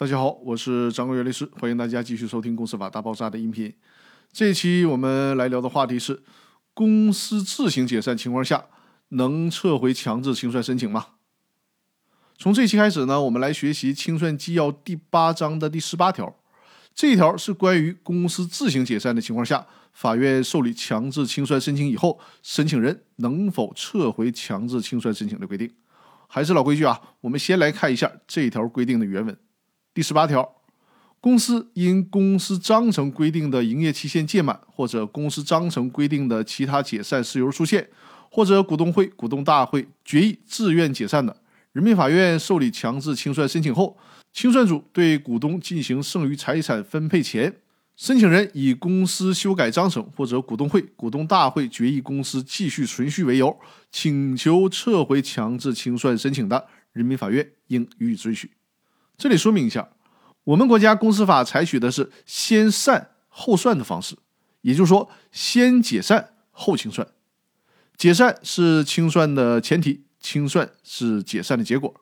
大家好，我是张国元律师，欢迎大家继续收听《公司法大爆炸》的音频。这期我们来聊的话题是：公司自行解散情况下，能撤回强制清算申请吗？从这期开始呢，我们来学习清算纪要第八章的第十八条。这一条是关于公司自行解散的情况下，法院受理强制清算申请以后，申请人能否撤回强制清算申请的规定。还是老规矩啊，我们先来看一下这条规定的原文。第十八条，公司因公司章程规定的营业期限届满，或者公司章程规定的其他解散事由出现，或者股东会、股东大会决议自愿解散的，人民法院受理强制清算申请后，清算组对股东进行剩余财产分配前，申请人以公司修改章程或者股东会、股东大会决议公司继续存续为由，请求撤回强制清算申请的，人民法院应予以准许。这里说明一下，我们国家公司法采取的是先散后算的方式，也就是说，先解散后清算。解散是清算的前提，清算是解散的结果。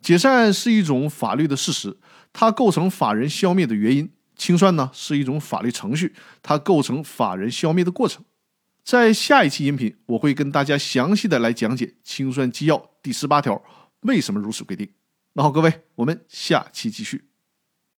解散是一种法律的事实，它构成法人消灭的原因；清算呢是一种法律程序，它构成法人消灭的过程。在下一期音频，我会跟大家详细的来讲解清算纪要第十八条为什么如此规定。那好，各位，我们下期继续。